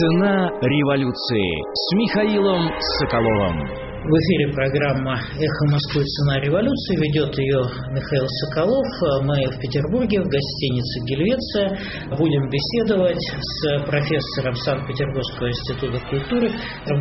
Цена революции с Михаилом Соколовым. В эфире программа «Эхо Москвы. Цена революции». Ведет ее Михаил Соколов. Мы в Петербурге, в гостинице «Гельвеция». Будем беседовать с профессором Санкт-Петербургского института культуры,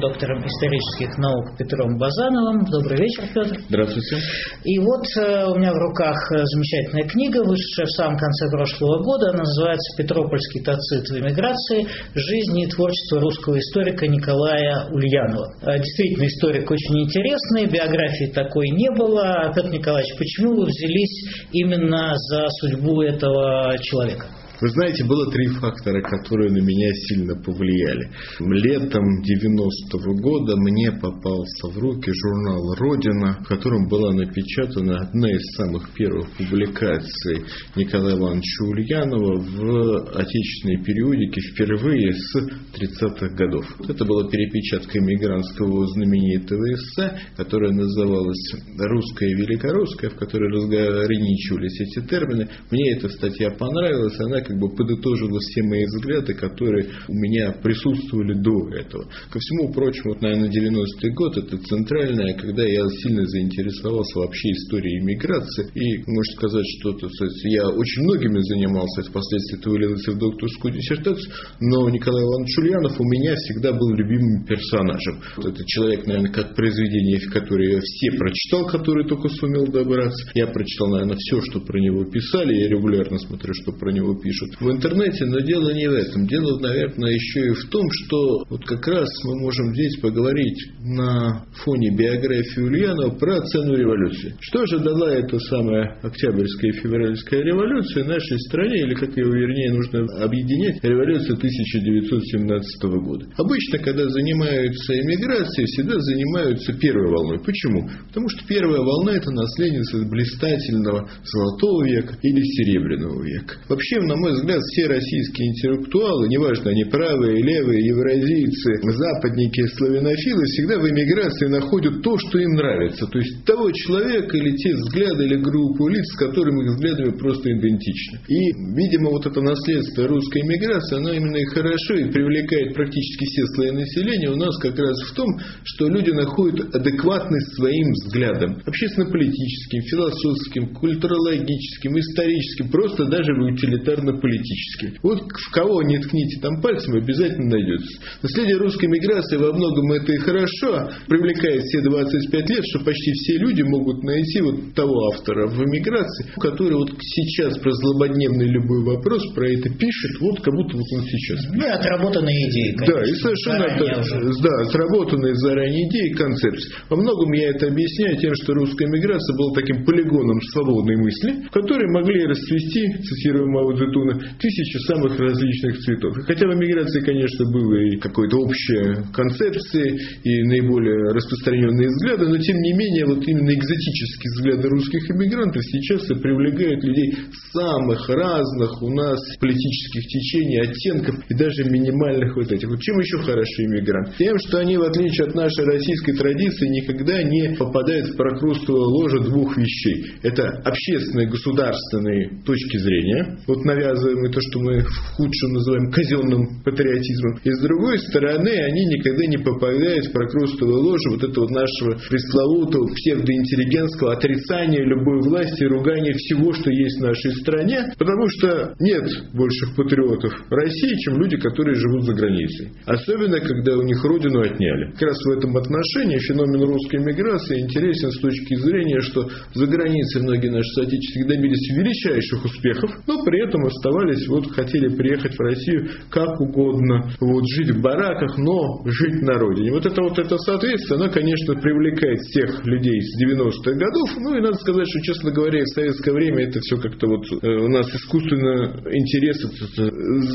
доктором исторических наук Петром Базановым. Добрый вечер, Петр. Здравствуйте. И вот э, у меня в руках замечательная книга, вышедшая в самом конце прошлого года. Она называется «Петропольский тацит в эмиграции. Жизнь и творчество русского историка Николая Ульянова». Э, действительно, историк очень неинтересные, биографии такой не было. Петр Николаевич, почему вы взялись именно за судьбу этого человека? Вы знаете, было три фактора, которые на меня сильно повлияли. Летом 90-го года мне попался в руки журнал «Родина», в котором была напечатана одна из самых первых публикаций Николая Ивановича Ульянова в отечественной периодике впервые с 30-х годов. Это была перепечатка эмигрантского знаменитого эссе, которая называлась «Русская и великорусская», в которой разграничивались эти термины. Мне эта статья понравилась, она как бы подытожила все мои взгляды, которые у меня присутствовали до этого. Ко всему прочему, вот, наверное, 90-й год это центральное, когда я сильно заинтересовался вообще историей иммиграции. И, можно сказать, что то, я очень многими занимался, впоследствии это вылилось в докторскую диссертацию, но Николай Иванович Ульянов у меня всегда был любимым персонажем. Вот это человек, наверное, как произведение, которое я все прочитал, который только сумел добраться. Я прочитал, наверное, все, что про него писали, я регулярно смотрю, что про него пишут пишут в интернете, но дело не в этом. Дело, наверное, еще и в том, что вот как раз мы можем здесь поговорить на фоне биографии Ульянова про цену революции. Что же дала эта самая Октябрьская и Февральская революция нашей стране, или как ее вернее нужно объединять, революция 1917 года. Обычно, когда занимаются эмиграцией, всегда занимаются первой волной. Почему? Потому что первая волна это наследница блистательного золотого века или серебряного века. Вообще, на мой мой взгляд, все российские интеллектуалы, неважно, они правые, левые, евразийцы, западники, славянофилы, всегда в эмиграции находят то, что им нравится. То есть того человека или те взгляды или группу лиц, с которыми их взглядами просто идентичны. И, видимо, вот это наследство русской эмиграции, оно именно и хорошо и привлекает практически все слои населения у нас как раз в том, что люди находят адекватность своим взглядам. Общественно-политическим, философским, культурологическим, историческим, просто даже в утилитарно политически. Вот в кого не ткните там пальцем, обязательно найдется. Наследие русской миграции во многом это и хорошо, привлекает все 25 лет, что почти все люди могут найти вот того автора в эмиграции, который вот сейчас про злободневный любой вопрос про это пишет, вот как будто вот он сейчас пишет. Ну, отработанные идеи, конечно. Да, и совершенно да, да, отработанные заранее идеи и концепции. Во многом я это объясняю тем, что русская миграция была таким полигоном свободной мысли, в которой могли расцвести, цитируя Мао Цзэдуна, Нептуна, тысячи самых различных цветов. И хотя в эмиграции, конечно, было и какой-то общая концепция, и наиболее распространенные взгляды, но тем не менее, вот именно экзотические взгляды русских эмигрантов сейчас привлекают людей самых разных у нас политических течений, оттенков и даже минимальных вот этих. Вот чем еще хороши иммигранты? Тем, что они, в отличие от нашей российской традиции, никогда не попадают в прокрустовое ложе двух вещей. Это общественные, государственные точки зрения. Вот навязывают навязываем, и то, что мы в худшем называем казенным патриотизмом. И с другой стороны, они никогда не попадают в прокрустовую ложу вот этого нашего пресловутого псевдоинтеллигентского отрицания любой власти, ругания всего, что есть в нашей стране, потому что нет больших патриотов России, чем люди, которые живут за границей. Особенно, когда у них родину отняли. Как раз в этом отношении феномен русской миграции интересен с точки зрения, что за границей многие наши соотечественники добились величайших успехов, но при этом оставались оставались, вот хотели приехать в Россию как угодно, вот жить в бараках, но жить на родине. Вот это вот это соответствие, оно, конечно, привлекает всех людей с 90-х годов. Ну и надо сказать, что, честно говоря, в советское время это все как-то вот э, у нас искусственно интерес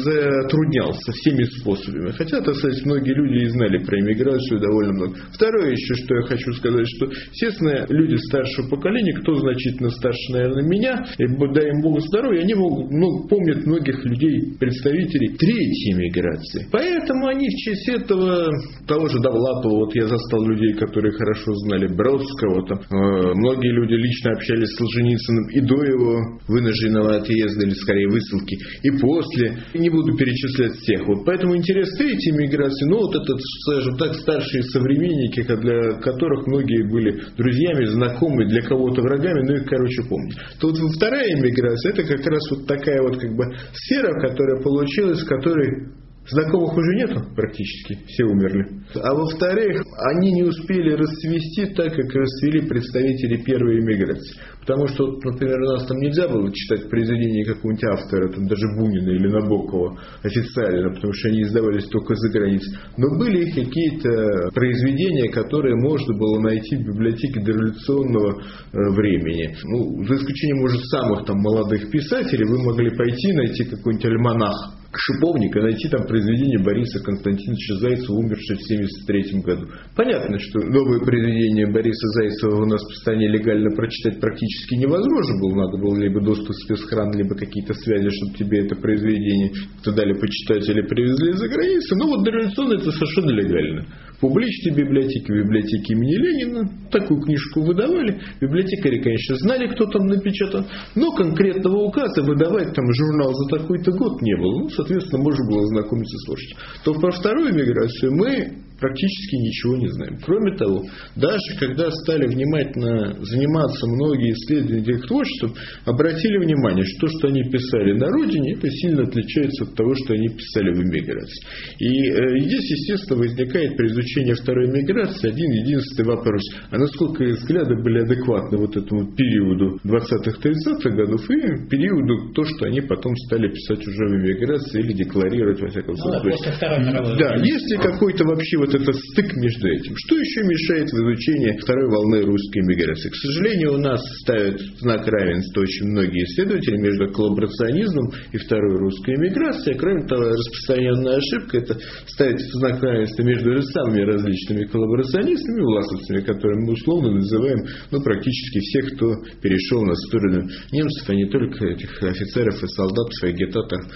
затруднялся всеми способами. Хотя, так сказать, многие люди и знали про иммиграцию довольно много. Второе еще, что я хочу сказать, что, естественно, люди старшего поколения, кто значительно старше, наверное, меня, и дай им Богу здоровья, они могут, ну, помнят многих людей, представителей третьей миграции. Поэтому они в честь этого, того же Довлатова, вот я застал людей, которые хорошо знали Бродского, там, э, многие люди лично общались с Солженицыным и до его вынужденного отъезда, или скорее высылки, и после. Не буду перечислять всех. Вот поэтому интерес третьей миграции, ну вот этот, скажем так, старшие современники, для которых многие были друзьями, знакомыми, для кого-то врагами, ну их, короче, помню. То вот вторая миграция, это как раз вот такая вот как бы сфера, которая получилась, которой Знакомых уже нету практически, все умерли. А во-вторых, они не успели расцвести так, как расцвели представители первой эмиграции. Потому что, например, у нас там нельзя было читать произведения какого-нибудь автора, там даже Бунина или Набокова официально, потому что они издавались только за границей. Но были какие-то произведения, которые можно было найти в библиотеке дореволюционного э, времени. Ну, за исключением, может, самых там молодых писателей, вы могли пойти найти какой-нибудь альманах Шиповника, найти там произведение Бориса Константиновича Зайцева, умершего в 1973 году. Понятно, что новые произведения Бориса Зайцева у нас в стране легально прочитать практически невозможно было. Надо было либо доступ в спецхран, либо какие-то связи, чтобы тебе это произведение кто дали почитать или привезли из-за границы. Но вот дореволюционно это совершенно легально публичной библиотеке, библиотеке имени Ленина. Такую книжку выдавали. Библиотекари, конечно, знали, кто там напечатан, но конкретного указа выдавать там журнал за такой-то год не было. Ну, соответственно, можно было знакомиться с слушать. То про вторую миграцию мы практически ничего не знаем. Кроме того, даже когда стали внимательно заниматься многие исследователи их творчеством, обратили внимание, что то, что они писали на родине, это сильно отличается от того, что они писали в эмиграции. И э, здесь, естественно, возникает при изучении второй эмиграции один единственный вопрос. А насколько взгляды были адекватны вот этому периоду 20-30-х годов и периоду то, что они потом стали писать уже в эмиграции или декларировать, во всяком случае. Ну, да, после Второй мировой Да, есть ли какой-то вообще вот вот этот стык между этим. Что еще мешает в изучении второй волны русской миграции? К сожалению, у нас ставят знак равенства очень многие исследователи между коллаборационизмом и второй русской миграцией. Кроме того, распространенная ошибка – это ставить знак равенства между самыми различными коллаборационистами, власовцами, которые мы условно называем ну, практически всех, кто перешел на сторону немцев, а не только этих офицеров и солдатов и агитаторов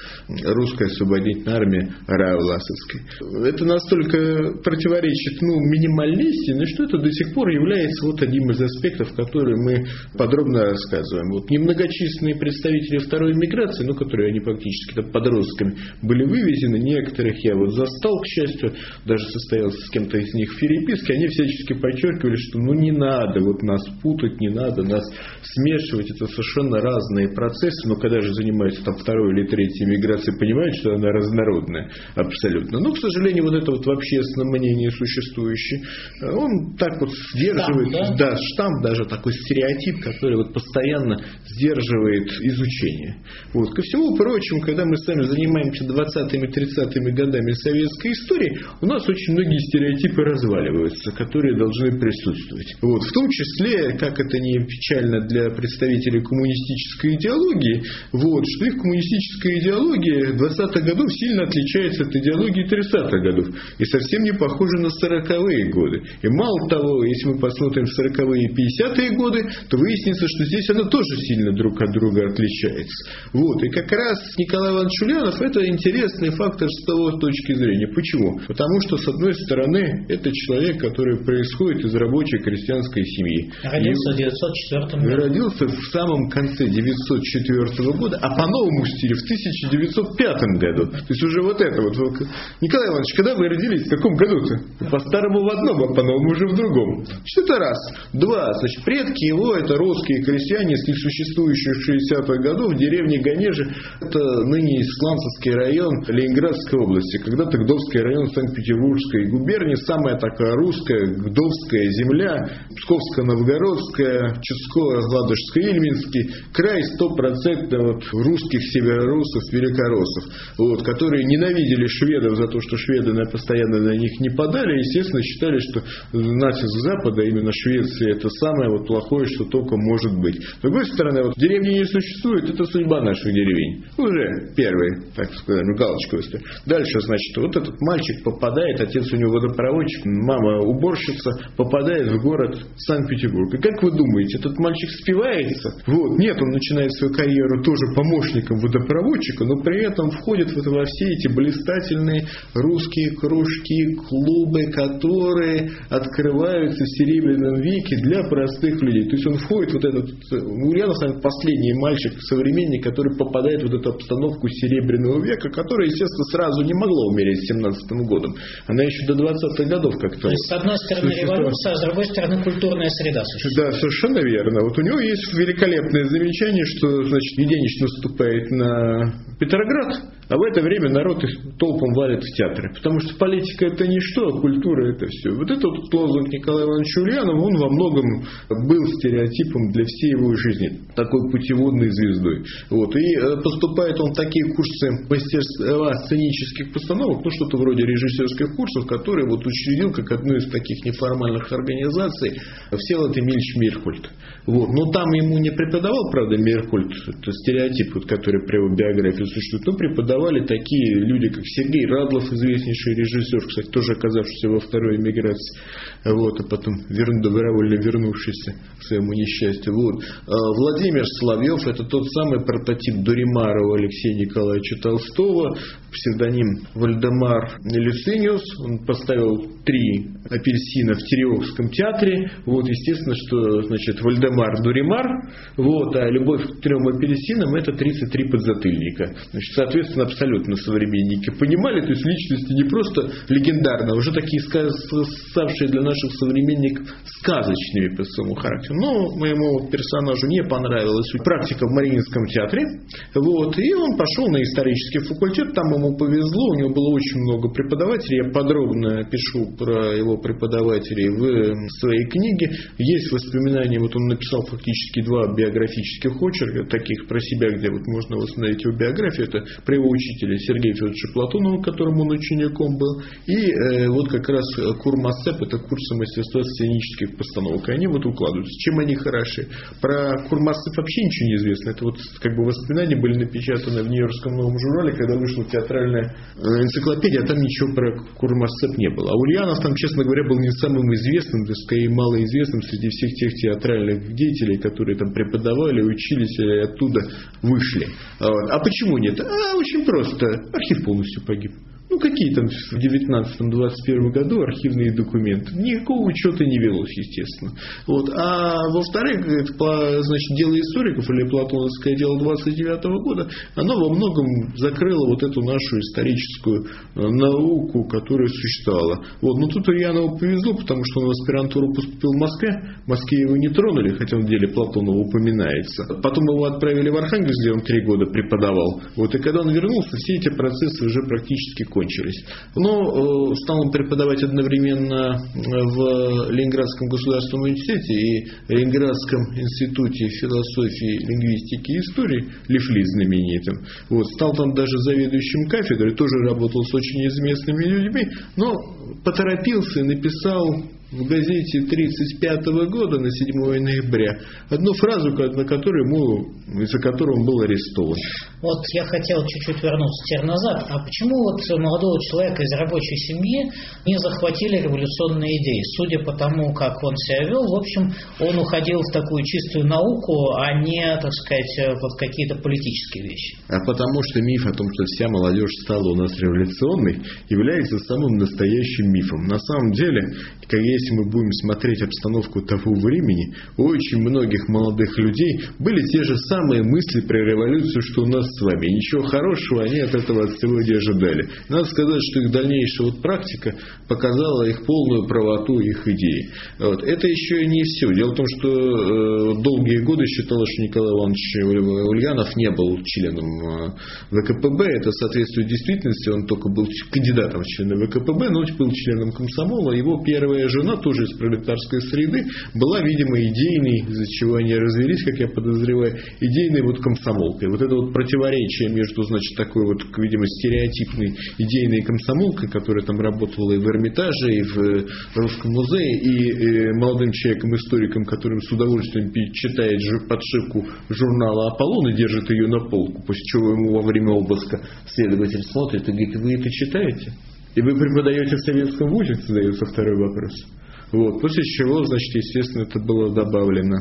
русской освободительной армии Рая Власовской. Это настолько противоречит ну, минималисте, но что это до сих пор является вот одним из аспектов, которые мы подробно рассказываем. Вот немногочисленные представители второй миграции, ну, которые они фактически подростками были вывезены, некоторых я вот застал, к счастью, даже состоялся с кем-то из них в переписке, они всячески подчеркивали, что ну не надо вот нас путать, не надо нас смешивать, это совершенно разные процессы, но когда же занимаются там второй или третьей миграцией, понимают, что она разнородная абсолютно. Но, к сожалению, вот это вот в общественном мнение существующий, он так вот сдерживает, штамп, да? да, штамп даже такой стереотип, который вот постоянно сдерживает изучение. Вот. Ко всему прочему, когда мы с вами занимаемся 20-ми, 30-ми годами советской истории, у нас очень многие стереотипы разваливаются, которые должны присутствовать. Вот. В том числе, как это не печально для представителей коммунистической идеологии, вот, что их коммунистическая идеология 20-х годов сильно отличается от идеологии 30-х годов. И совсем не похожи на 40-е годы. И мало того, если мы посмотрим 40-е и 50-е годы, то выяснится, что здесь она тоже сильно друг от друга отличается. Вот. И как раз Николай Иванович Ульянов это интересный фактор с того точки зрения. Почему? Потому что, с одной стороны, это человек, который происходит из рабочей крестьянской семьи. Родился в 904 году. Родился в самом конце 904 года, а по новому стилю в 1905 году. То есть уже вот это вот. Николай Иванович, когда вы родились? В каком году-то? По-старому в одном, а по-новому уже в другом. Что это раз. Два. Значит, предки его это русские крестьяне из существующих 60-х годов в деревне Ганежи. Это ныне Искланцевский район Ленинградской области. Когда-то Гдовский район Санкт-Петербургской губернии. Самая такая русская Гдовская земля. Псковско-Новгородская, Чудское, Ладожская, Ильминский. Край стопроцентно вот русских северорусов, великороссов. Вот, которые ненавидели шведов за то, что шведы постоянно на них не подали, естественно, считали, что натиск Запада, именно Швеции, это самое вот плохое, что только может быть. С другой стороны, вот деревни не существует, это судьба наших деревень. Уже первый, так сказать, галочку выставили. Дальше, значит, вот этот мальчик попадает, отец у него во водопроводчик, мама уборщица попадает в город Санкт-Петербург. И как вы думаете, этот мальчик спивается? Вот, нет, он начинает свою карьеру тоже помощником водопроводчика, но при этом входит вот во все эти блистательные русские кружки, клубы, которые открываются в Серебряном веке для простых людей. То есть он входит вот этот, Ульянов, наверное, последний мальчик, современник, который попадает в вот эту обстановку Серебряного века, которая, естественно, сразу не могла умереть с 17 годом. Она еще до 20-х годов как-то... То есть, с одной стороны, революция, а с другой стороны, культурная среда существует. Да, совершенно верно. Вот у него есть великолепное замечание, что, значит, Веденич наступает на Петроград, а в это время народ толпом валит в театры. Потому что политика это не что, а культура это все. Вот этот вот лозунг Николая Ивановича Ульянова, он во многом был стереотипом для всей его жизни. Такой путеводной звездой. Вот. И э, поступает он в такие курсы мастерства сценических постановок, ну что-то вроде режиссерских курсов, которые вот учредил как одну из таких неформальных организаций Всеволод Эмильевич Мирхольд. Вот. Но там ему не преподавал, правда, Мейерхольд, это стереотип, вот, который при его биографии существует, но преподавал преподавали такие люди, как Сергей Радлов, известнейший режиссер, кстати, тоже оказавшийся во второй эмиграции, вот, а потом верну, добровольно вернувшийся к своему несчастью. Вот. А Владимир Соловьев, это тот самый прототип Дуримара у Алексея Николаевича Толстого, псевдоним Вальдемар Люсциниус, он поставил три апельсина в Тереокском театре, вот, естественно, что, значит, Вальдемар Дуримар, вот, а любовь к трем апельсинам это 33 подзатыльника. Значит, соответственно, абсолютно современники понимали, то есть личности не просто легендарные, а уже такие ставшие для наших современников сказочными по своему характеру. Но моему персонажу не понравилась практика в Мариинском театре, вот, и он пошел на исторический факультет, там ему повезло, у него было очень много преподавателей, я подробно пишу про его преподавателей в своей книге, есть воспоминания, вот он написал фактически два биографических очерка, таких про себя, где вот можно восстановить его биографию, это про его учителя Сергея Федоровича Платонова, которому он учеником был, и э, вот как раз Курмасцеп, это курсы мастерства сценических постановок, они вот укладываются. Чем они хороши? Про Курмасцеп вообще ничего не известно, это вот как бы воспоминания были напечатаны в Нью-Йоркском новом журнале, когда вышла театральная э, энциклопедия, а там ничего про Курмасцеп не было. А Ульянов там, честно говоря, был не самым известным, да скорее малоизвестным среди всех тех театральных деятелей, которые там преподавали, учились и оттуда вышли. А почему нет? А очень просто. Архив полностью погиб. Ну, какие там в 19-21 году архивные документы? Никакого учета не велось, естественно. Вот. А во-вторых, значит, дело историков или платоновское дело 29 года, оно во многом закрыло вот эту нашу историческую э, науку, которая существовала. Вот. Но тут Ульянову повезло, потому что он в аспирантуру поступил в Москве. В Москве его не тронули, хотя в деле Платонова упоминается. Потом его отправили в Архангельск, где он три года преподавал. Вот. И когда он вернулся, все эти процессы уже практически кончились. Но э, стал он преподавать одновременно в Ленинградском государственном университете и Ленинградском институте философии, лингвистики и истории, Лифли знаменитым. Вот, стал там даже заведующим кафедрой, тоже работал с очень известными людьми, но поторопился и написал в газете 1935 года на 7 ноября одну фразу, на которую ему, из-за которой он был арестован. Вот я хотел чуть-чуть вернуться теперь назад. А почему вот молодого человека из рабочей семьи не захватили революционные идеи? Судя по тому, как он себя вел, в общем, он уходил в такую чистую науку, а не, так сказать, вот какие-то политические вещи. А потому что миф о том, что вся молодежь стала у нас революционной, является самым настоящим мифом. На самом деле, если мы будем смотреть обстановку того времени, у очень многих молодых людей были те же самые мысли про революцию, что у нас с вами. Ничего хорошего они от этого от сегодня ожидали. Надо сказать, что их дальнейшая вот практика показала их полную правоту их идеи. Вот. Это еще и не все. Дело в том, что э, долгие годы считалось, что Николай Иванович Ульянов не был членом э, ВКПБ. Это соответствует действительности. Он только был кандидатом в члены ВКПБ, но был членом комсомола. Его первая жена, тоже из пролетарской среды, была, видимо, идейной, из-за чего они развелись, как я подозреваю, идейной вот комсомолкой. Вот это вот противоречие между, значит, такой вот, видимо, стереотипной идейной комсомолкой, которая там работала и в Эрмитаже, и в Русском музее, и э, молодым человеком-историком, которым с удовольствием читает подшивку журнала «Аполлон» и держит ее на полку, после чего ему во время обыска следователь смотрит и говорит, вы это читаете? И вы преподаете в советском вузе, задается второй вопрос. Вот. После чего, значит, естественно, это было добавлено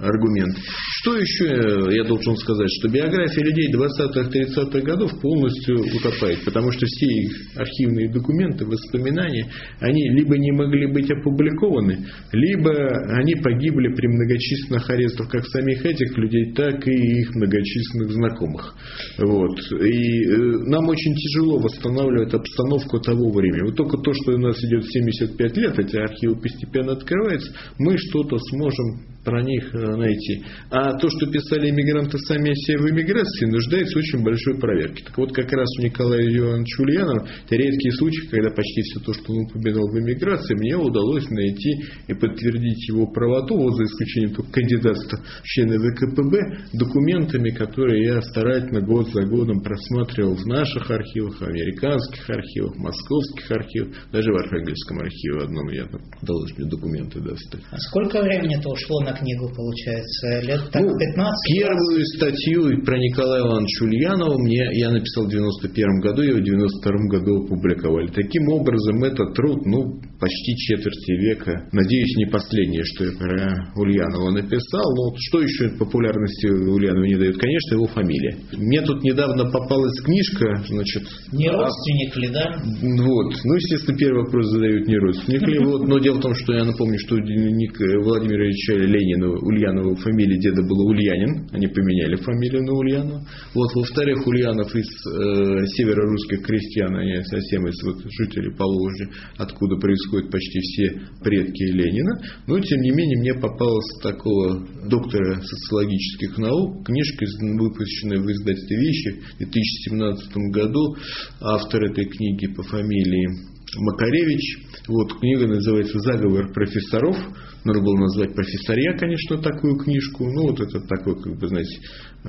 аргумент. Что еще я должен сказать? Что биография людей 20-30-х годов полностью утопает, потому что все их архивные документы, воспоминания, они либо не могли быть опубликованы, либо они погибли при многочисленных арестах как самих этих людей, так и их многочисленных знакомых. Вот. И э, нам очень тяжело восстанавливать обстановку того времени. Вот только то, что у нас идет 75 лет, эти архивы постепенно открывается, мы что-то сможем про них э, найти. А то, что писали иммигранты сами о себе в эмиграции, нуждается в очень большой проверке. Так вот, как раз у Николая Ивановича Ульянова, те редкие случаи, когда почти все то, что он упоминал в эмиграции, мне удалось найти и подтвердить его правоту, вот за исключением только кандидатства в члены ВКПБ, документами, которые я старательно год за годом просматривал в наших архивах, американских архивах, московских архивах, даже в Архангельском архиве одном я удалось мне документы достать. А сколько времени это ушло на книгу, получается? Лет так Ну, 15? Первую статью про Николая Ивановича Ульянова мне, я написал в 91 году, ее в 92 году опубликовали. Таким образом, это труд, ну, почти четверти века. Надеюсь, не последнее, что я про Ульянова написал. Но вот что еще популярности Ульянова не дает? Конечно, его фамилия. Мне тут недавно попалась книжка, значит... Не а- родственник ли, да? вот. Ну, естественно, первый вопрос задают не родственник ли. Вот. Но дело в том, что я напомню, что у Ник- Владимира Ильича Ленина Ульянова фамилия деда была Ульянин. Они поменяли фамилию на Ульянова. Вот. Во-вторых, Ульянов из э, северо-русских крестьян, они совсем из вот, жителей Поволжья, откуда происходят почти все предки Ленина. Но, тем не менее, мне попалась такого доктора социологических наук книжка, выпущенная в издательстве «Вещи» в 2017 году. Автор этой книги по фамилии Макаревич. Вот книга называется «Заговор профессоров». Надо было назвать профессорья, конечно, такую книжку. Ну, вот это такой, как бы, знаете,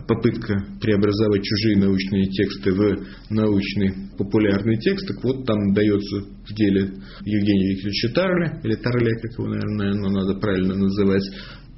попытка преобразовать чужие научные тексты в научный популярный текст. Так вот, там дается в деле Евгения Викторовича Тарля, или Тарле, как его, наверное, надо правильно называть,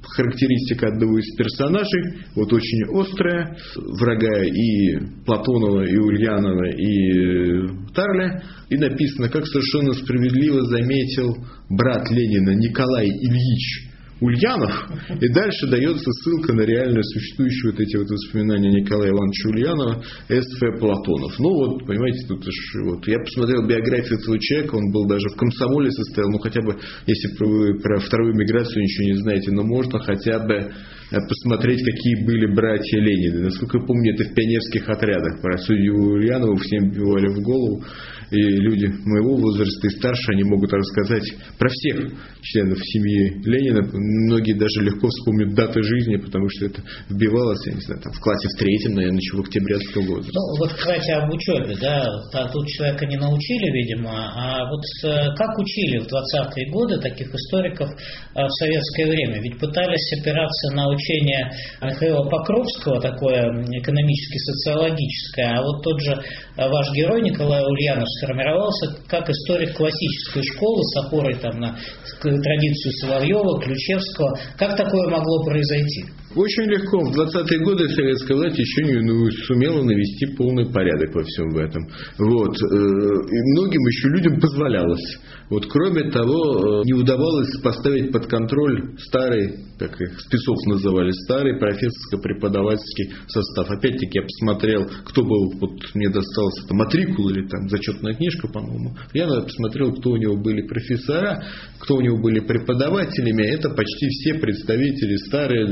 характеристика одного из персонажей, вот очень острая, врага и Платонова, и Ульянова, и э, Тарля, и написано, как совершенно справедливо заметил брат Ленина Николай Ильич Ульянов, и дальше дается ссылка на реально существующие вот эти вот воспоминания Николая Ивановича Ульянова, С.Ф. Платонов. Ну вот, понимаете, тут уж вот, я посмотрел биографию этого человека, он был даже в комсомоле состоял, ну хотя бы, если вы про вторую миграцию ничего не знаете, но можно хотя бы посмотреть, какие были братья Ленины. Насколько я помню, это в пионерских отрядах. Про судью Ульянова всем бивали в голову. И люди моего возраста и старше, они могут рассказать про всех членов семьи Ленина. Многие даже легко вспомнят даты жизни, потому что это вбивалось, я не знаю, там, в классе в третьем, наверное, еще в октябрятском возрасте. Ну, вот, кстати, об учебе, да, тут человека не научили, видимо, а вот э, как учили в 20-е годы таких историков э, в советское время? Ведь пытались опираться на учение Михаила Покровского, такое экономически-социологическое, а вот тот же э, ваш герой Николай Ульянов сформировался как историк классической школы с опорой там, на традицию Соловьева, Ключевского. Как такое могло произойти? Очень легко. В 20-е годы советская власть еще не ну, сумела навести полный порядок во всем этом. Вот. Э, И многим еще людям позволялось. Вот. Кроме того, э, не удавалось поставить под контроль старый, как их спецов называли, старый профессорско-преподавательский состав. Опять-таки я посмотрел, кто был, вот мне досталось это матрикул или там зачетная книжка, по-моему. Я посмотрел, кто у него были профессора, кто у него были преподавателями. Это почти все представители старой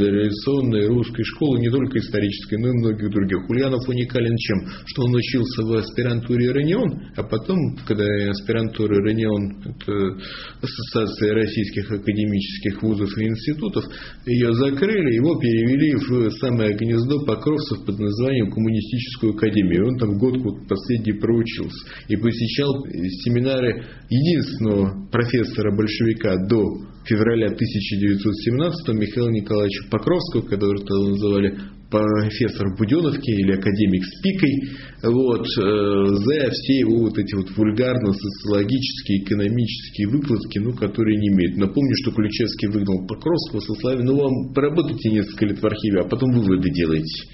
дореволюционной русской школы, не только исторической, но и многих других. Ульянов уникален чем? Что он учился в аспирантуре Ренион, а потом, когда аспирантура Ренион, это Ассоциация российских академических вузов и институтов, ее закрыли, его перевели в самое гнездо покровцев под названием Коммунистическую академию. Он там год последний проучился и посещал семинары единственного профессора-большевика до февраля 1917 Михаила Николаевича Покровского, которого тогда называли профессор Буденовки или академик с пикой. Вот, э, за все его вот эти вот вульгарно-социологические, экономические выкладки, ну, которые не имеют. Напомню, что Ключевский выгнал Покровского со словами, ну, вам поработайте несколько лет в архиве, а потом выводы делайте.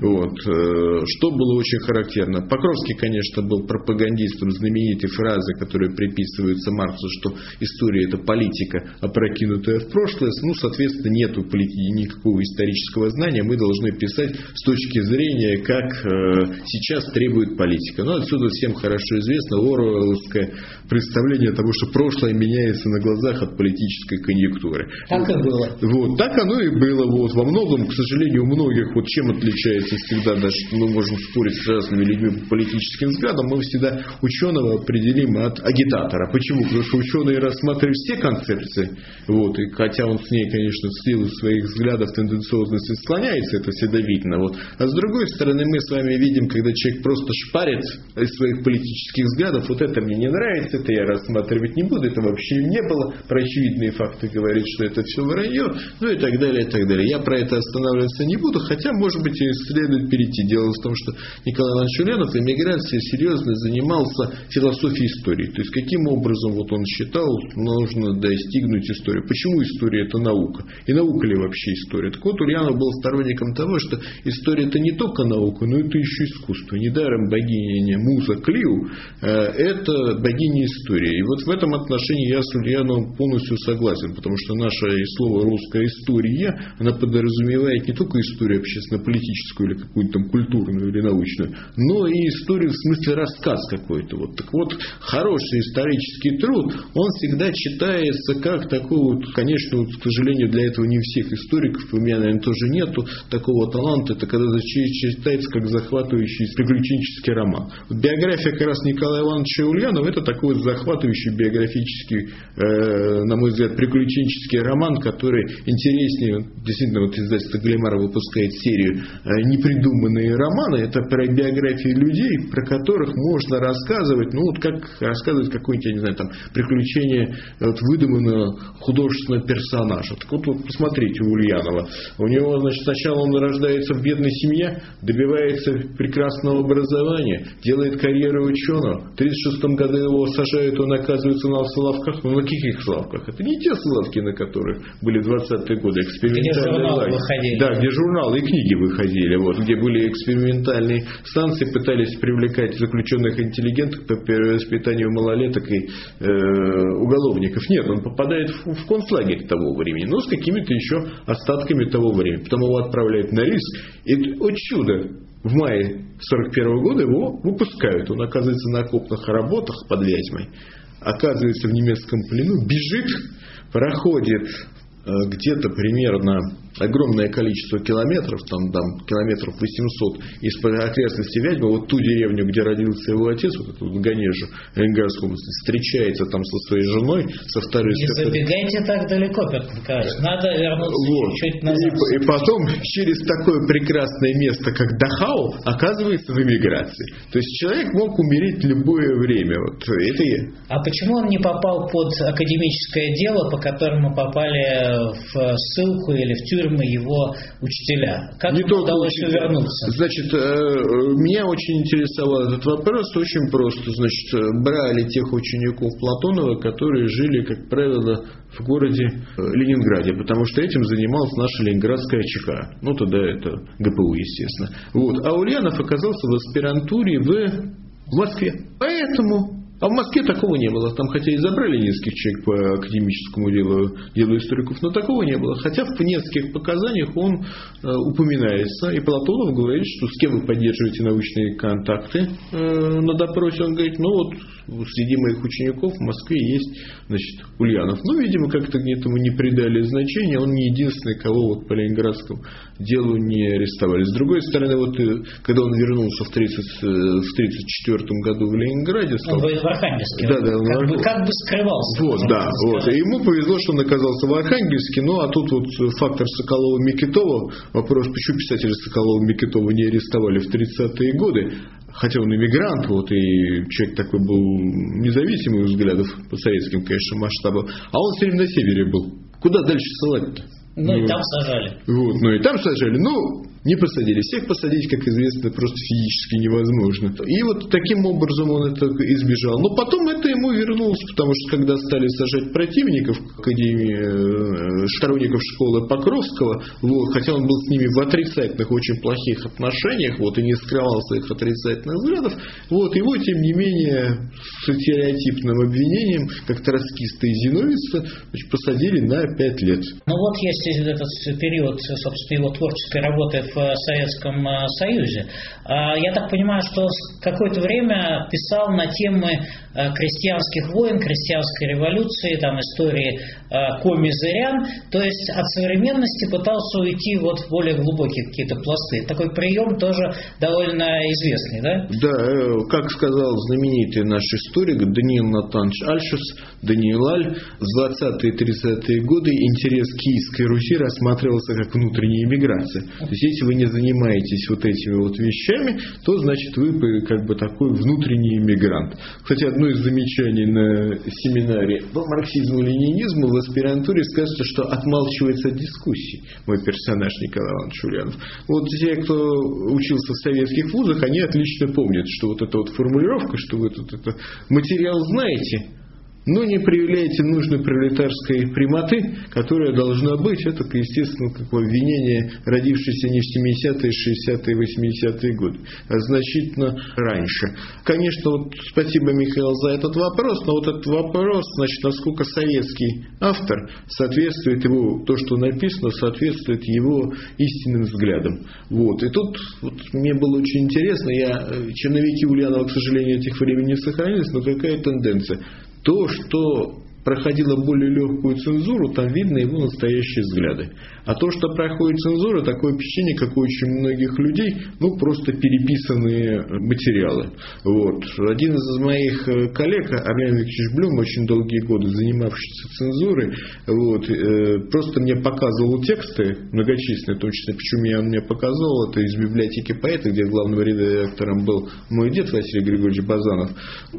Вот. Э, что было очень характерно. Покровский, конечно, был пропагандистом знаменитой фразы, которая приписывается Марксу, что история это политика, опрокинутая в прошлое. Ну, соответственно, нету никакого исторического знания. Мы должны писать с точки зрения, как э, сейчас требует политика. Ну, отсюда всем хорошо известно Оруэллское представление того, что прошлое меняется на глазах от политической конъюнктуры. Так и было. Вот, так оно и было. Вот. Во многом, к сожалению, у многих, вот чем отличается всегда, даже мы можем спорить с разными людьми по политическим взглядам, мы всегда ученого определим от агитатора. Почему? Потому что ученые рассматривают все концепции, вот, и хотя он с ней, конечно, в силу своих взглядов тенденциозности склоняется, это всегда видно. Вот. А с другой стороны, мы с вами видим, когда человек просто шпарит из своих политических взглядов, вот это мне не нравится, это я рассматривать не буду, это вообще не было, про очевидные факты говорит, что это все вранье, ну и так далее, и так далее. Я про это останавливаться не буду, хотя, может быть, и следует перейти. Дело в том, что Николай Иванович Ульянов эмиграцией серьезно занимался философией истории. То есть, каким образом вот он считал, нужно достигнуть истории. Почему история это наука? И наука ли вообще история? Так вот, Ульянов был сторонником того, что история это не только наука, но это еще искусство. Недаром богиня Муза Клиу э, это богиня истории. И вот в этом отношении я с Ульяновым полностью согласен, потому что наше слово русская история, она подразумевает не только историю общественно-политическую или какую-то там культурную или научную, но и историю в смысле рассказ какой-то. Вот. Так вот, хороший исторический труд, он всегда читается как такой вот, конечно, вот, к сожалению, для этого не всех историков, у меня, наверное, тоже нету такого таланта, это когда читается как захватывающий приключенческий роман. Биография как раз Николая Ивановича Ульянова это такой захватывающий биографический, э, на мой взгляд, приключенческий роман, который интереснее, действительно, вот издательство Галимара выпускает серию э, непридуманные романы, это про биографии людей, про которых можно рассказывать, ну вот как рассказывать какое-нибудь, я не знаю, там, приключение вот, выдуманного художественного персонажа. Так вот, вот посмотрите у Ульянова. У него, значит, сначала он рождается в бедной семье, добивается прекрасного образования, делает карьеру ученого. В 1936 году его сажают, он оказывается на славках. Ну, на каких славках? Это не те славки, на которых были 20-е годы. Экспериментальные выходили. Да, где журналы и книги выходили. Вот, где были экспериментальные станции, пытались привлекать заключенных интеллигентов по перевоспитанию малолеток и э, уголовников. Нет, он попадает в, в концлагерь того времени, но с какими-то еще остатками того времени. Потом его отправляют на риск. И, о чудо, в мае 41 года его выпускают. Он оказывается на окопных работах под Вязьмой, оказывается в немецком плену, бежит, проходит э, где-то примерно огромное количество километров, там, там километров 800 из окрестности Вязьмы, вот ту деревню, где родился его отец, вот эту вот Ганежу, Ленинградскую область, встречается там со своей женой, со второй... Не забегайте так далеко, Петр Николаевич, надо вернуться вот. чуть-чуть назад. И, и потом через такое прекрасное место, как Дахау, оказывается в эмиграции. То есть человек мог умереть в любое время. Вот это я. А почему он не попал под академическое дело, по которому попали в ссылку или в тюрьму фирмы его учителя. Как не ему удалось учителя. увернуться? Значит, э, меня очень интересовал этот вопрос. Очень просто. Значит, э, брали тех учеников Платонова, которые жили, как правило, в городе э, Ленинграде, потому что этим занималась наша ленинградская ЧК. Ну, тогда это ГПУ, естественно. Вот. А Ульянов оказался в аспирантуре в Москве. Поэтому а в Москве такого не было. Там хотя и забрали нескольких человек по академическому делу, делу историков, но такого не было. Хотя в нескольких показаниях он э, упоминается. И Платонов говорит, что с кем вы поддерживаете научные контакты э, на допросе. Он говорит, ну вот среди моих учеников в Москве есть значит, Ульянов. Ну, видимо, как-то этому не придали значения. Он не единственный, кого вот по Ленинградскому делу не арестовали. С другой стороны, вот э, когда он вернулся в 1934 э, году в Ленинграде... Стал... Он в Архангельске. Да, да, как, бы, как бы скрывался. Вот, да, вот. И ему повезло, что он оказался в Архангельске. Ну, а тут вот фактор Соколова-Микитова. Вопрос, почему писателя Соколова-Микитова не арестовали в 30-е годы? хотя он иммигрант, вот, и человек такой был независимый взглядов по советским, конечно, масштабам, а он все время на севере был. Куда дальше ссылать-то? Ну, ну и там сажали. Вот, ну и там сажали. Ну, Не посадили. Всех посадить, как известно, просто физически невозможно. И вот таким образом он это избежал. Но потом это ему вернулось, потому что когда стали сажать противников Академии э, сторонников школы Покровского, вот, хотя он был с ними в отрицательных, очень плохих отношениях, вот, и не скрывал своих отрицательных взглядов, вот, его, тем не менее, с стереотипным обвинением, как троцкиста и зиновица, посадили на пять лет. Ну вот есть этот период, собственно, его творческой работы в в Советском э, Союзе. А, я так понимаю, что какое-то время писал на темы э, крестьянских войн, крестьянской революции, там истории э, коми-зырян, то есть от современности пытался уйти вот в более глубокие какие-то пласты. Такой прием тоже довольно известный, да? Да, как сказал знаменитый наш историк Даниил Натанович Альшес, Даниил Аль, в 20-е 30-е годы интерес Киевской Руси рассматривался как внутренняя иммиграция. То есть если вы не занимаетесь вот этими вот вещами, то значит вы как бы такой внутренний иммигрант. Кстати, одно из замечаний на семинаре по марксизму-ленинизму в аспирантуре сказано, что отмалчивается от дискуссий мой персонаж Николай Иванович Ульянов. Вот те, кто учился в советских вузах, они отлично помнят, что вот эта вот формулировка, что вы тут это материал знаете, но не проявляете нужной пролетарской прямоты, которая должна быть. Это, естественно, как обвинение, родившееся не в 70-е, 60-е, 80-е годы, а значительно раньше. Конечно, вот спасибо, Михаил, за этот вопрос, но вот этот вопрос, значит, насколько советский автор соответствует его, то, что написано, соответствует его истинным взглядам. Вот. И тут вот, мне было очень интересно, я, э, черновики Ульянова, к сожалению, этих времени не сохранились, но какая тенденция? То, что проходила более легкую цензуру, там видно его настоящие взгляды. А то, что проходит цензура, такое впечатление, как у очень многих людей, ну, просто переписанные материалы. Вот. Один из моих э, коллег, Армен Викторович Блюм, очень долгие годы занимавшийся цензурой, вот, э, просто мне показывал тексты многочисленные, числе, почему я он мне показывал, это из библиотеки поэта, где главным редактором был мой дед Василий Григорьевич Базанов.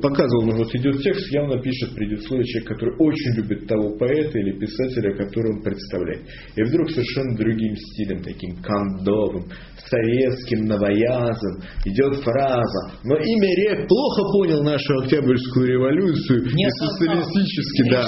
Показывал, ну вот идет текст, явно пишет предисловие человек, который очень любит того поэта или писателя, которого он представляет. И вдруг совершенно другим стилем, таким кондовым, советским, новоязом, идет фраза. Но имя рек плохо понял нашу Октябрьскую революцию не и социалистически, да,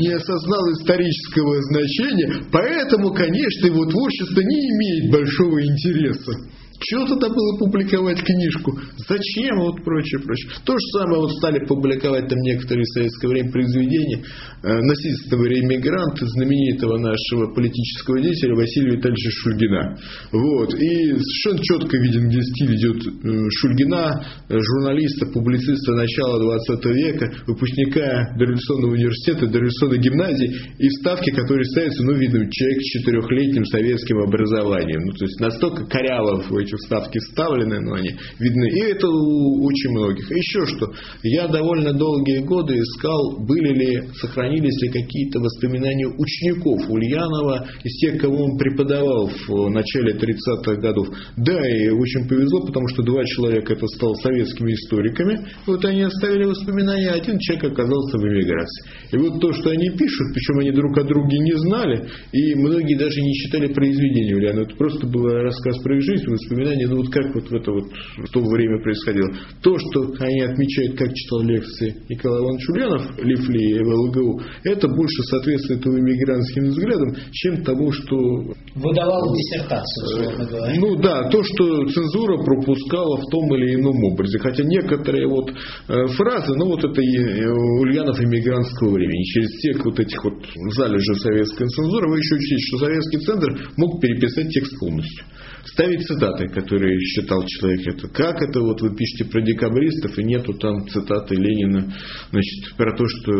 не осознал исторического значения, поэтому, конечно, его творчество не имеет большого интереса. Чего тогда было публиковать книжку? Зачем? Вот прочее, прочее. То же самое вот стали публиковать там некоторые в советское время произведения э, насильственного реэмигранта, знаменитого нашего политического деятеля Василия Витальевича Шульгина. Вот. И совершенно четко виден, где стиль идет э, Шульгина, э, журналиста, публициста начала 20 века, выпускника дореволюционного университета, дореволюционной гимназии, и вставки, которые ставятся, ну, видно, человек с четырехлетним советским образованием. Ну, то есть настолько коряво в эти вставки вставлены, но они видны. И это у очень многих. Еще что, я довольно долгие годы искал, были ли, сохранились ли какие-то воспоминания учеников Ульянова, из тех, кого он преподавал в начале 30-х годов. Да, и очень повезло, потому что два человека это стал советскими историками, вот они оставили воспоминания, а один человек оказался в эмиграции. И вот то, что они пишут, причем они друг о друге не знали, и многие даже не читали произведения Ульянова, это просто был рассказ про их жизнь, воспоминания воспоминания, ну вот как вот в это вот в то время происходило. То, что они отмечают, как читал лекции Николай Иванович Ульянов, Лифли в ЛГУ, это больше соответствует его иммигрантским взглядам, чем тому, что... Выдавал диссертацию, условно говоря. Ну да, то, что цензура пропускала в том или ином образе. Хотя некоторые вот э, фразы, ну вот это и Ульянов иммигрантского времени. Через тех вот этих вот залежей советской цензуры вы еще учтите, что советский центр мог переписать текст полностью ставить цитаты, которые считал человек. Это как это вот вы пишете про декабристов и нету там цитаты Ленина, значит, про то, что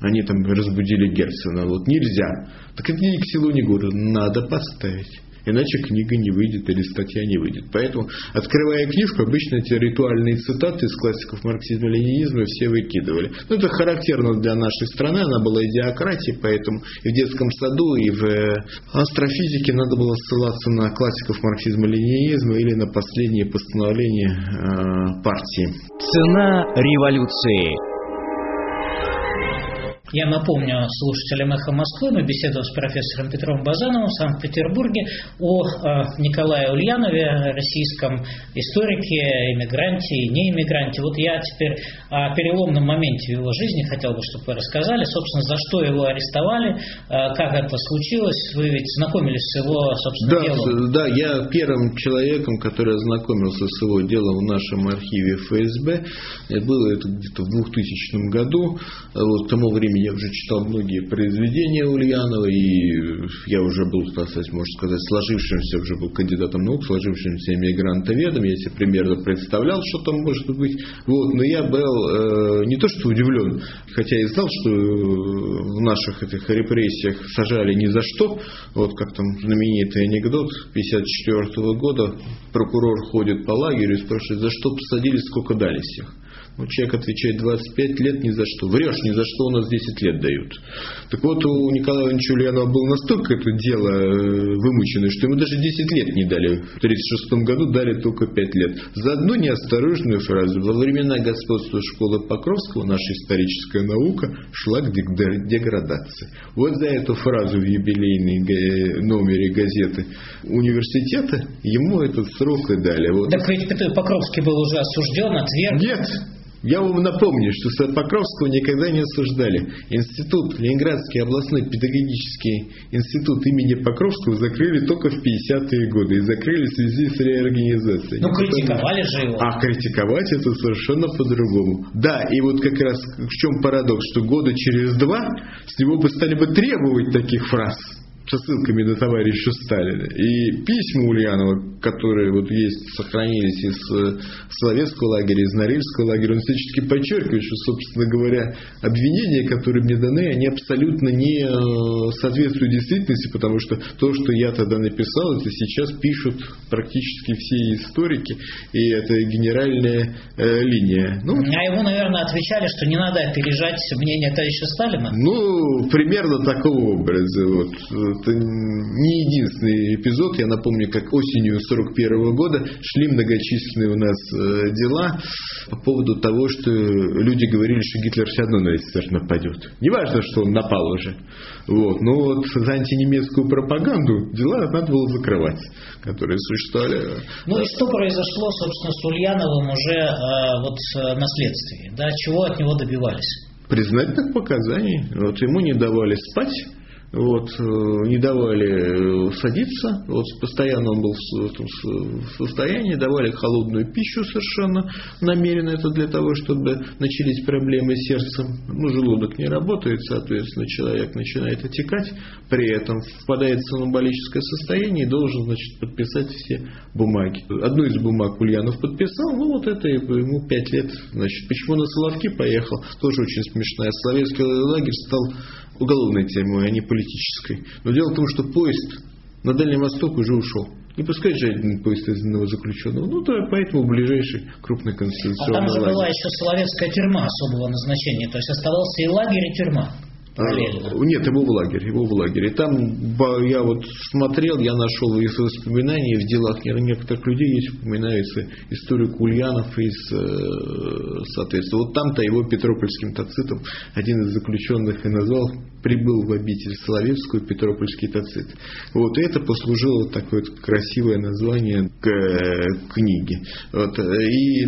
они там разбудили Герцена. Вот нельзя. Так это ни к селу, ни к городу. Надо поставить. Иначе книга не выйдет или статья не выйдет. Поэтому, открывая книжку, обычно эти ритуальные цитаты из классиков марксизма-ленинизма все выкидывали. Ну, это характерно для нашей страны, она была идиократией, поэтому и в детском саду, и в э, астрофизике надо было ссылаться на классиков марксизма-ленинизма или на последние постановления э, партии. Цена революции. Я напомню слушателям «Эхо Москвы», мы беседуем с профессором Петром Базановым в Санкт-Петербурге о э, Николае Ульянове, российском историке, иммигранте и неиммигранте. Вот я теперь о переломном моменте в его жизни хотел бы, чтобы вы рассказали, собственно, за что его арестовали, э, как это случилось. Вы ведь знакомились с его, собственно, да, делом. Да, я первым человеком, который ознакомился с его делом в нашем архиве ФСБ. Было это где-то в 2000 году. Вот, к тому времени я уже читал многие произведения Ульянова, и я уже был, так сказать, можно сказать, сложившимся, уже был кандидатом наук, сложившимся иммигрантоведом. Я себе примерно представлял, что там может быть. Вот, но я был э, не то что удивлен, хотя и знал, что в наших этих репрессиях сажали ни за что. Вот как там знаменитый анекдот 54 года. Прокурор ходит по лагерю и спрашивает, за что посадили, сколько дали всех. Ну, человек отвечает 25 лет ни за что. Врешь, ни за что у нас 10 лет дают. Так вот, у Николая Ивановича Ульянова было настолько это дело э, вымучено, что ему даже 10 лет не дали. В 1936 году дали только 5 лет. За одну неосторожную фразу. Во времена господства школы Покровского наша историческая наука шла к деградации. Вот за эту фразу в юбилейной номере газеты университета ему этот срок и дали. Вот. Так ведь Покровский был уже осужден, отверг. Нет, я вам напомню, что Покровского никогда не осуждали. Институт, Ленинградский областной педагогический институт имени Покровского закрыли только в 50-е годы. И закрыли в связи с реорганизацией. Ну, критиковали же его. А критиковать это совершенно по-другому. Да, и вот как раз в чем парадокс, что года через два с него бы стали бы требовать таких фраз со ссылками на товарища Сталина. И письма Ульянова, которые вот есть, сохранились из э, советского лагеря, из Норильского лагеря, он всячески подчеркивает, что, собственно говоря, обвинения, которые мне даны, они абсолютно не э, соответствуют действительности, потому что то, что я тогда написал, это сейчас пишут практически все историки, и это генеральная э, линия. Ну, а ему, наверное, отвечали, что не надо опережать мнение товарища Сталина? Ну, примерно такого образа. Вот это не единственный эпизод. Я напомню, как осенью 41 года шли многочисленные у нас э, дела по поводу того, что люди говорили, что Гитлер все равно на СССР нападет. Неважно, что он напал уже. Вот. Но вот за антинемецкую пропаганду дела надо было закрывать, которые существовали. Ну и что произошло, собственно, с Ульяновым уже э, вот э, на следствии? Да, чего от него добивались? Признательных показаний. Вот ему не давали спать вот, э, не давали э, садиться, вот, постоянно он был в состоянии, давали холодную пищу совершенно намеренно, это для того, чтобы начались проблемы с сердцем, ну, желудок не работает, соответственно, человек начинает отекать, при этом впадает в соноболическое состояние и должен, значит, подписать все бумаги. Одну из бумаг Ульянов подписал, ну, вот это ему пять лет, значит, почему на Соловки поехал, тоже очень смешная. Советский лагерь стал уголовной темой, а не политической. Но дело в том, что поезд на Дальний Восток уже ушел. Не пускай же один поезд из одного заключенного. Ну, то поэтому ближайший крупный конституционный А там же лагерь. была еще Соловецкая тюрьма особого назначения. То есть оставался и лагерь, и тюрьма. Параллельно. Нет, его в лагерь, его в лагере. Там я вот смотрел, я нашел из воспоминаний, в делах некоторых людей есть упоминается историк Ульянов из, э, соответственно, вот там-то его Петропольским тацитом один из заключенных и назвал, прибыл в обитель Соловецкую Петропольский тацит. Вот и это послужило такое красивое название к книге. Вот. И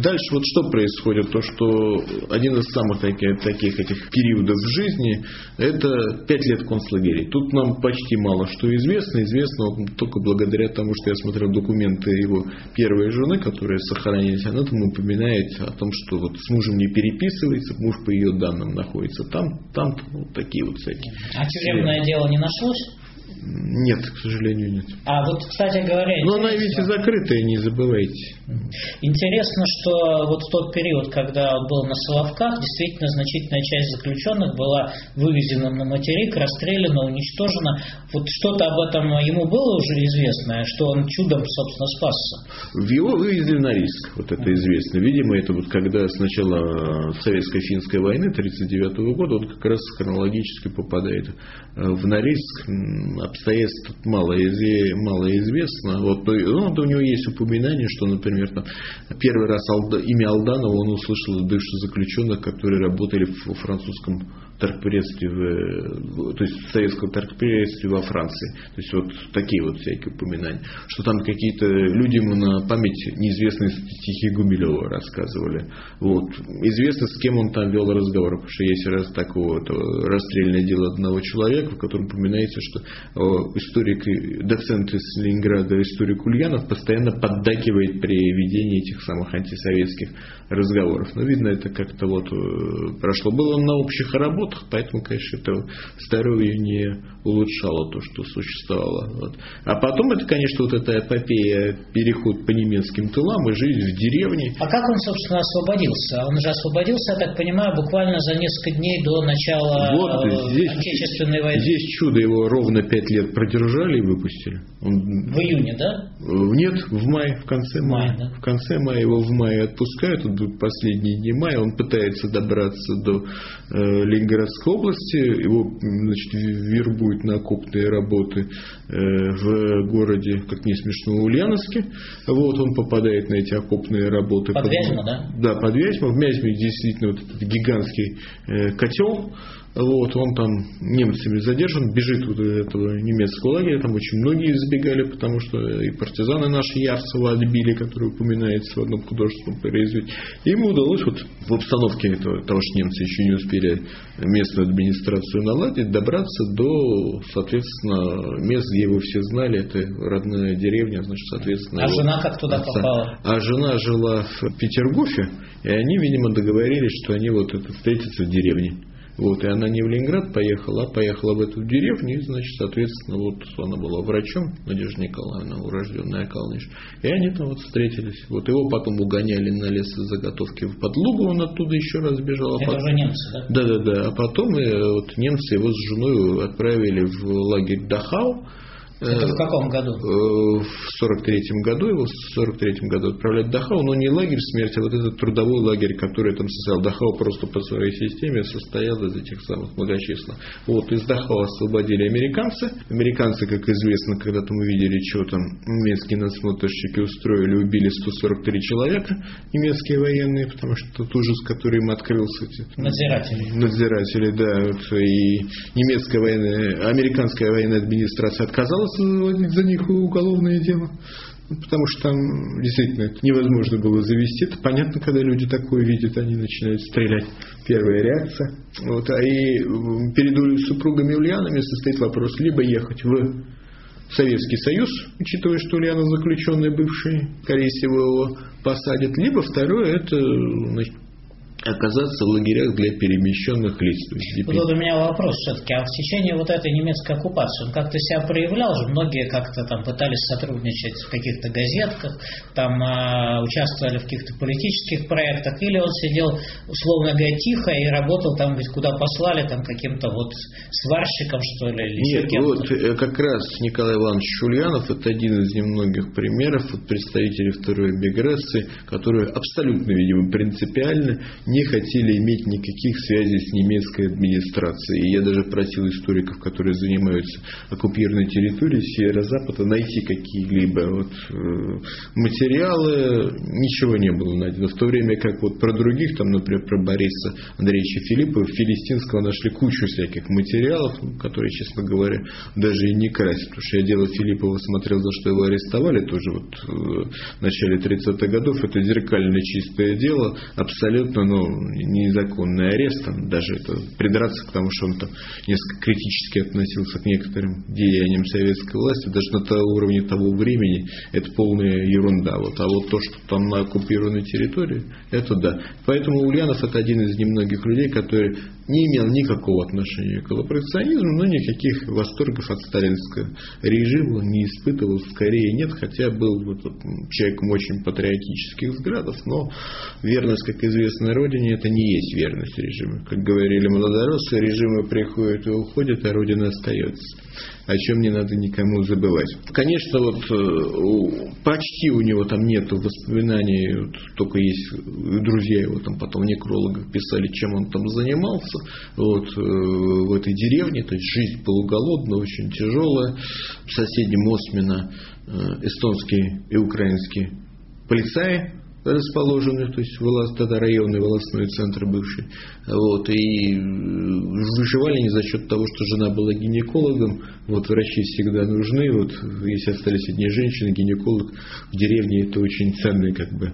дальше вот что происходит, то что один из самых таких, таких этих периодов в жизни жизни, это пять лет концлагерей. Тут нам почти мало что известно. Известно только благодаря тому, что я смотрел документы его первой жены, которые сохранились. Она там упоминает о том, что вот с мужем не переписывается, муж по ее данным находится там, там вот такие вот всякие. А тюремное дело не нашлось? Нет, к сожалению, нет. А вот, кстати говоря... Но она ведь и закрытая, не забывайте. Интересно, что вот в тот период, когда он был на Соловках, действительно значительная часть заключенных была вывезена на материк, расстреляна, уничтожена. Вот что-то об этом ему было уже известно, что он чудом, собственно, спасся. В его вывезли на риск, вот это известно. Видимо, это вот когда с начала советско-финской войны 1939 года он как раз хронологически попадает в Норильск, обстоятельств мало, мало. Вот, ну, у него есть упоминание, что, например, там, первый раз имя Алданова он услышал от бывших заключенных, которые работали в французском торгпредстве, в, то есть в советском торгпредстве во Франции. То есть вот такие вот всякие упоминания. Что там какие-то люди ему на память неизвестные стихи Гумилева рассказывали. Вот. Известно, с кем он там вел разговор, потому что есть раз такого расстрельное дело одного человека, в котором упоминается, что историк, доцент из Ленинграда, историк Ульянов постоянно поддакивает при ведении этих самых антисоветских разговоров. Но видно, это как-то вот э, прошло. Был он на общих работах, работах, поэтому, конечно, это здоровье не улучшало то, что существовало. Вот. А потом это, конечно, вот эта эпопея, переход по немецким тылам и жизнь в деревне. А как он, собственно, освободился? Он же освободился, я так понимаю, буквально за несколько дней до начала вот, э, здесь, Отечественной войны. Здесь чудо его ровно пять лет продержали и выпустили. Он... В июне, да? Нет, в мае, в конце мая. мая да? В конце мая его в мае отпускают, он последние дни мая, он пытается добраться до э, Ленинградской области, его значит, вербуют на окопные работы э, в городе, как не смешно, Ульяновске. Вот он попадает на эти окопные работы. Под, под Вязьму, да? Да, под Вязьму. В Вязьме действительно вот этот гигантский э, котел, вот, он там немцами задержан, бежит вот из этого немецкого лагеря, там очень многие избегали, потому что и партизаны наши Ярцева отбили, которые упоминается в одном художественном произведении. Ему удалось вот в обстановке этого, того, что немцы еще не успели местную администрацию наладить, добраться до, соответственно, мест, где его все знали, это родная деревня, значит, соответственно. А жена как туда отца. попала? А жена жила в Петергофе, и они, видимо, договорились, что они вот это встретятся в деревне. Вот, и она не в Ленинград поехала, а поехала в эту деревню, и, значит, соответственно, вот она была врачом, Надежда Николаевна, урожденная Калныш, и они там вот встретились. Вот его потом угоняли на лесозаготовки в Подлугу, он оттуда еще раз бежал. А Это потом... уже немцы, да? Да-да-да, а потом и, э, вот, немцы его с женой отправили в лагерь Дахау, это в каком году? Э, в 43-м году. Его в 43-м году отправляют в Дахау, но не лагерь смерти, а вот этот трудовой лагерь, который там состоял. Дахау просто по своей системе состоял из этих самых многочисленных. Вот из Дахау освободили американцы. Американцы, как известно, когда-то мы видели, что там немецкие надсмотрщики устроили, убили 143 человека, немецкие военные, потому что тот ужас, который им открылся. Надзиратели. Надзиратели, да. Вот, и немецкая военная, американская военная администрация отказалась заводить за них уголовное дело. Ну, потому что там действительно это невозможно было завести. Это понятно, когда люди такое видят, они начинают стрелять. Первая реакция. Вот. А и перед супругами Ульянами состоит вопрос, либо ехать в Советский Союз, учитывая, что Ульянов заключенный бывший, скорее всего, его посадят, либо второе, это значит, оказаться в лагерях для перемещенных лиц. Вот у меня вопрос все-таки. А в течение вот этой немецкой оккупации он как-то себя проявлял же? Многие как-то там пытались сотрудничать в каких-то газетках, там а, участвовали в каких-то политических проектах, или он сидел, условно говоря, тихо и работал там, ведь куда послали, там каким-то вот сварщиком, что ли, или Нет, вот э, как раз Николай Иванович Шульянов это один из немногих примеров вот, представителей второй миграции, которые абсолютно, видимо, принципиально не хотели иметь никаких связей с немецкой администрацией. И я даже просил историков, которые занимаются оккупированной территорией Северо-Запада, найти какие-либо вот, э, материалы. Ничего не было найдено. В то время как вот про других, там, например, про Бориса Андреевича Филиппова, Филистинского нашли кучу всяких материалов, которые, честно говоря, даже и не красят. Потому что я дело Филиппова смотрел, за что его арестовали, тоже вот э, в начале 30-х годов. Это зеркально чистое дело, абсолютно, но незаконный арест, там, даже это придраться к тому, что он там несколько критически относился к некоторым деяниям советской власти, даже на том уровне того времени, это полная ерунда. Вот. А вот то, что там на оккупированной территории, это да. Поэтому Ульянов это один из немногих людей, который не имел никакого отношения к коллаборационизму, но никаких восторгов от сталинского режима не испытывал, скорее нет, хотя был вот, человеком очень патриотических взглядов, но верность, как известно, родине Родине, это не есть верность режиму. Как говорили молодороссы, режимы приходят и уходят, а Родина остается о чем не надо никому забывать. Конечно, вот э, почти у него там нету воспоминаний, вот, только есть друзья его там потом некрологов писали, чем он там занимался вот, э, в этой деревне, то есть жизнь полуголодная, очень тяжелая. В соседнем Осмина э, эстонские и украинские полицаи расположены, то есть тогда районный волосной центр бывший. Вот, и выживали не за счет того, что жена была гинекологом. Вот врачи всегда нужны. Вот если остались одни женщины, гинеколог в деревне это очень ценный как бы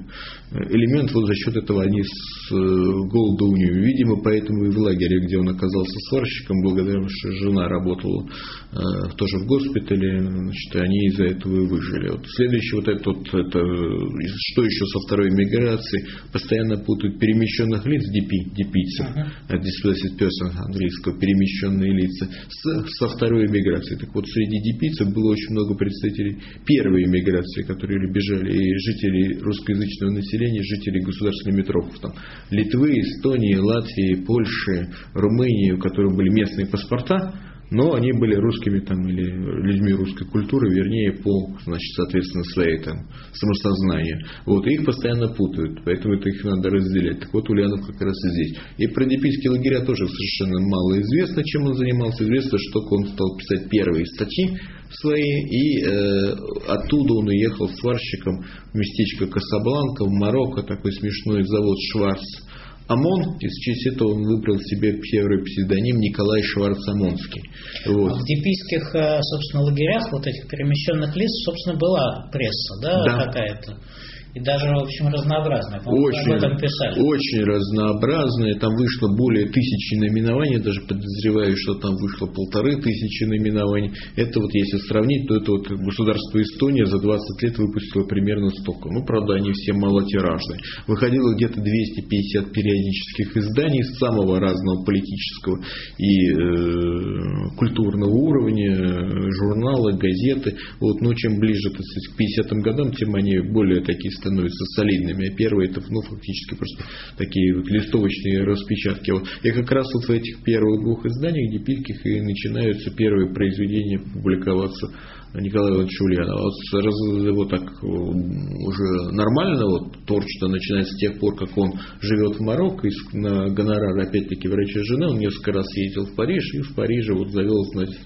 элемент. Вот за счет этого они с э, голода у нее. Видимо, поэтому и в лагере, где он оказался сварщиком, благодаря тому, что жена работала э, тоже в госпитале, значит, они из-за этого и выжили. Вот следующий вот этот вот, это, что еще со второй миграции постоянно путают перемещенных лиц, DP, депийцев, uh-huh. displaced person английского, перемещенные лица, с, со второй миграцией. Так вот, среди депийцев было очень много представителей первой миграции, которые бежали, и жителей русскоязычного населения, жителей государственных метров, там, Литвы, Эстонии, Латвии, Польши, Румынии, у которых были местные паспорта, но они были русскими там или людьми русской культуры, вернее, по, значит, соответственно, своей там самосознанию. Вот, и их постоянно путают, поэтому это их надо разделять. Так вот, Ульянов как раз и здесь. И про Депийские лагеря тоже совершенно мало известно, чем он занимался. Известно, что он стал писать первые статьи свои, и э, оттуда он уехал сварщиком в местечко Касабланка, в Марокко, такой смешной завод Шварц ОМОН, и в честь этого он выбрал себе первый псевдоним Николай Шварцамонский. Вот. В депийских, э, собственно, лагерях вот этих перемещенных лиц, собственно, была пресса, да, да. какая-то? И даже, в общем, разнообразная. Очень, об этом писали. Очень разнообразная. Там вышло более тысячи наименований, даже подозреваю, что там вышло полторы тысячи наименований. Это вот если сравнить, то это вот государство Эстония за 20 лет выпустило примерно столько. Ну, правда, они все малотиражные. Выходило где-то 250 периодических изданий самого разного политического и э, культурного уровня, журналы, газеты. Вот, но чем ближе так сказать, к 50-м годам, тем они более такие становятся солидными, а первые это ну, фактически просто такие вот листовочные распечатки. Вот. И как раз вот в этих первых двух изданиях Депильких и начинаются первые произведения публиковаться Николая Ивановича Ульянова. Вот раз его так уже нормально вот, творчество начинается с тех пор, как он живет в Марокко, и на гонорар опять-таки врача жены, он несколько раз ездил в Париж, и в Париже вот завел значит,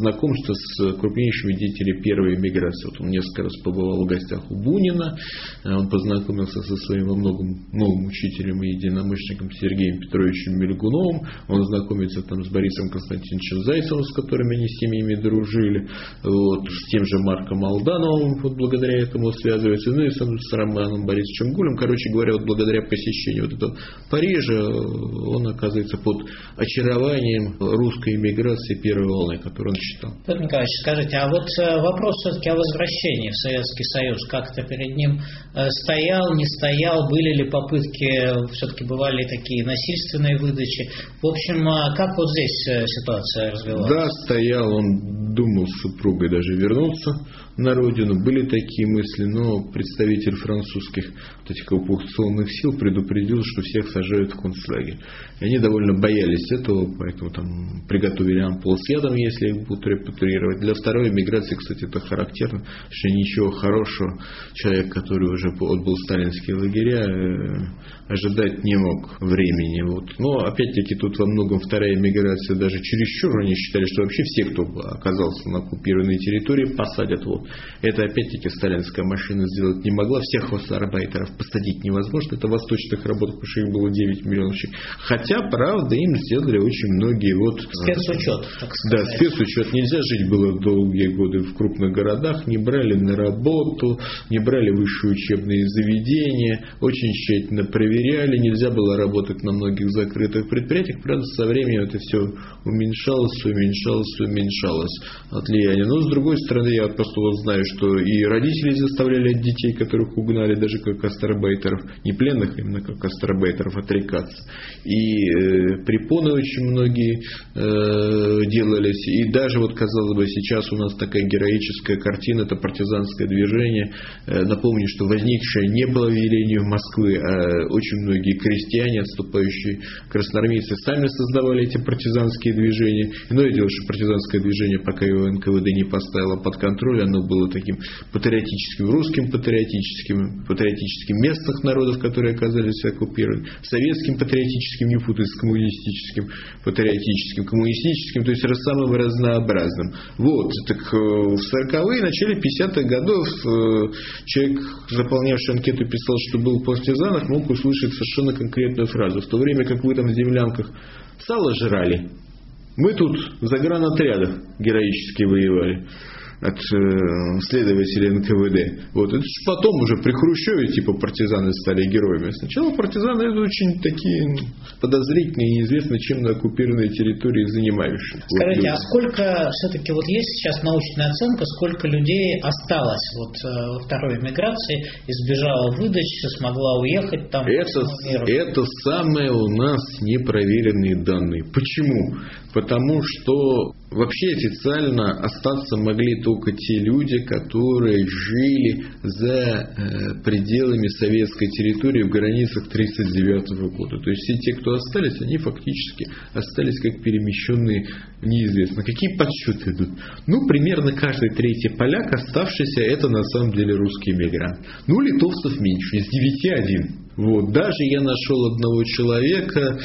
знакомство с крупнейшими деятелями первой эмиграции. Вот он несколько раз побывал в гостях у Бунина, э, он познакомился со своим во многом новым учителем и единомышленником Сергеем Петровичем Мельгуновым, он знакомится там с Борисом Константиновичем Зайцевым, с которыми они семьями дружили. Вот с тем же Марком Алдановым, вот благодаря этому связывается, ну и с, с Романом Борисовичем Гулем. Короче говоря, вот благодаря посещению вот этого Парижа он оказывается под очарованием русской иммиграции первой волны, которую он считал. Петр Николаевич, скажите, а вот э, вопрос все-таки о возвращении в Советский Союз, как-то перед ним э, стоял, не стоял, были ли попытки, все-таки бывали такие насильственные выдачи. В общем, как вот здесь э, ситуация развивалась? Да, стоял, он думал с супругой даже вернуться на родину. Были такие мысли, но представитель французских вот этих оккупационных сил предупредил, что всех сажают в концлагерь. Они довольно боялись этого, поэтому там приготовили ампулы с ядом, если их будут репатриировать. Для второй миграции, кстати, это характерно, что ничего хорошего человек, который уже отбыл сталинские лагеря, э, ожидать не мог времени. Вот. Но опять-таки тут во многом вторая миграция даже чересчур они считали, что вообще все, кто оказался на оккупированной территории, посадят. Вот. Это опять-таки сталинская машина сделать не могла. Всех гастарбайтеров посадить невозможно. Это восточных работ, потому что их было 9 миллионов человек. Хотя, правда, им сделали очень многие вот... Спецучет, так сказать. Да, спецучет. Нельзя жить было долгие годы в крупных городах. Не брали на работу, не брали высшие учебные заведения. Очень тщательно проверяли. Нельзя было работать на многих закрытых предприятиях. Правда, со временем это все уменьшалось, уменьшалось, уменьшалось от влияния. Но, с другой стороны, я просто вот знаю, что и родители заставляли от детей, которых угнали, даже как астробайтеров, не пленных, а именно как астробайтеров, отрекаться. И э, препоны очень многие э, делались. И даже вот, казалось бы, сейчас у нас такая героическая картина, это партизанское движение. Э, напомню, что возникшее не было велению Москвы, а очень многие крестьяне, отступающие красноармейцы, сами создавали эти партизанские движения. Иное дело, что партизанское движение, пока его НКВД не поставило под контроль, оно было таким патриотическим, русским патриотическим, патриотическим местных народов, которые оказались оккупированы, советским патриотическим, не путать с коммунистическим, патриотическим, коммунистическим, то есть самым разнообразным. Вот, так э, в 40-е, начале 50-х годов э, человек, заполнявший анкету, писал, что был в партизанах, мог услышать совершенно конкретную фразу. В то время как вы там в землянках сало жрали, мы тут в загранотрядах героически воевали от э, следователей НКВД. Вот. Это потом уже при Хрущеве типа партизаны стали героями. Сначала партизаны это очень такие подозрительные и неизвестно чем на оккупированной территории занимающиеся. Скажите, вот, а сколько все-таки вот есть сейчас научная оценка, сколько людей осталось вот э, во второй миграции, избежала выдачи, смогла уехать там? Это, это самые у нас непроверенные данные. Почему? Потому что вообще официально остаться могли только те люди, которые жили за э, пределами советской территории в границах 1939 года. То есть все те, кто остались, они фактически остались как перемещенные неизвестно. Какие подсчеты идут? Ну, примерно каждый третий поляк, оставшийся, это на самом деле русский мигрант. Ну, литовцев меньше, из 9 один. Вот. Даже я нашел одного человека,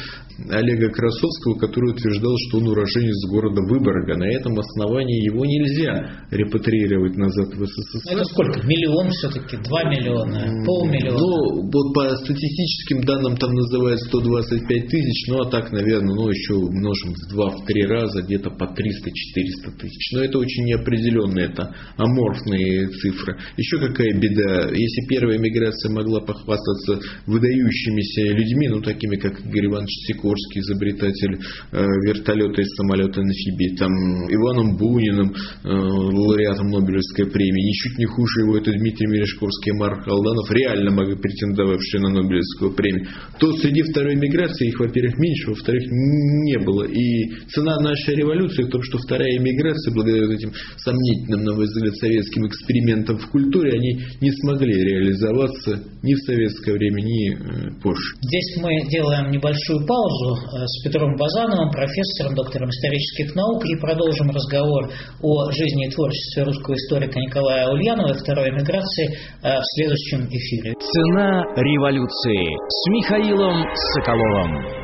Олега Красовского, который утверждал, что он уроженец города Выборга. На этом основании его нельзя репатриировать назад в СССР. Это сколько? Миллион все-таки? Два миллиона? Полмиллиона? Ну, вот по статистическим данным там называют 125 тысяч, ну а так, наверное, ну еще умножим в два, в три раза, где-то по 300-400 тысяч. Но это очень неопределенные, это аморфные цифры. Еще какая беда, если первая миграция могла похвастаться выдающимися людьми, ну такими как Игорь Иванович Сикорский, изобретатель э, вертолета и самолета амфибии, там Иваном Буниным, э, лауреатом Нобелевской премии, ничуть не хуже его это Дмитрий Мережковский и Марк Алданов, реально могли претендовавшие на Нобелевскую премию, то среди второй миграции их, во-первых, меньше, во-вторых, не было. И цена нашей революции в том, что вторая миграция, благодаря этим сомнительным, на мой взгляд, советским экспериментам в культуре, они не смогли реализоваться ни в советское время, ни э, позже. Здесь мы делаем небольшую паузу э, с Петром Базановым, профессором, доктором исторических наук, и продолжим разговор о жизни и творчестве русского историка Николая Ульянова и второй эмиграции э, в следующем эфире. Цена революции с Михаилом Соколовым.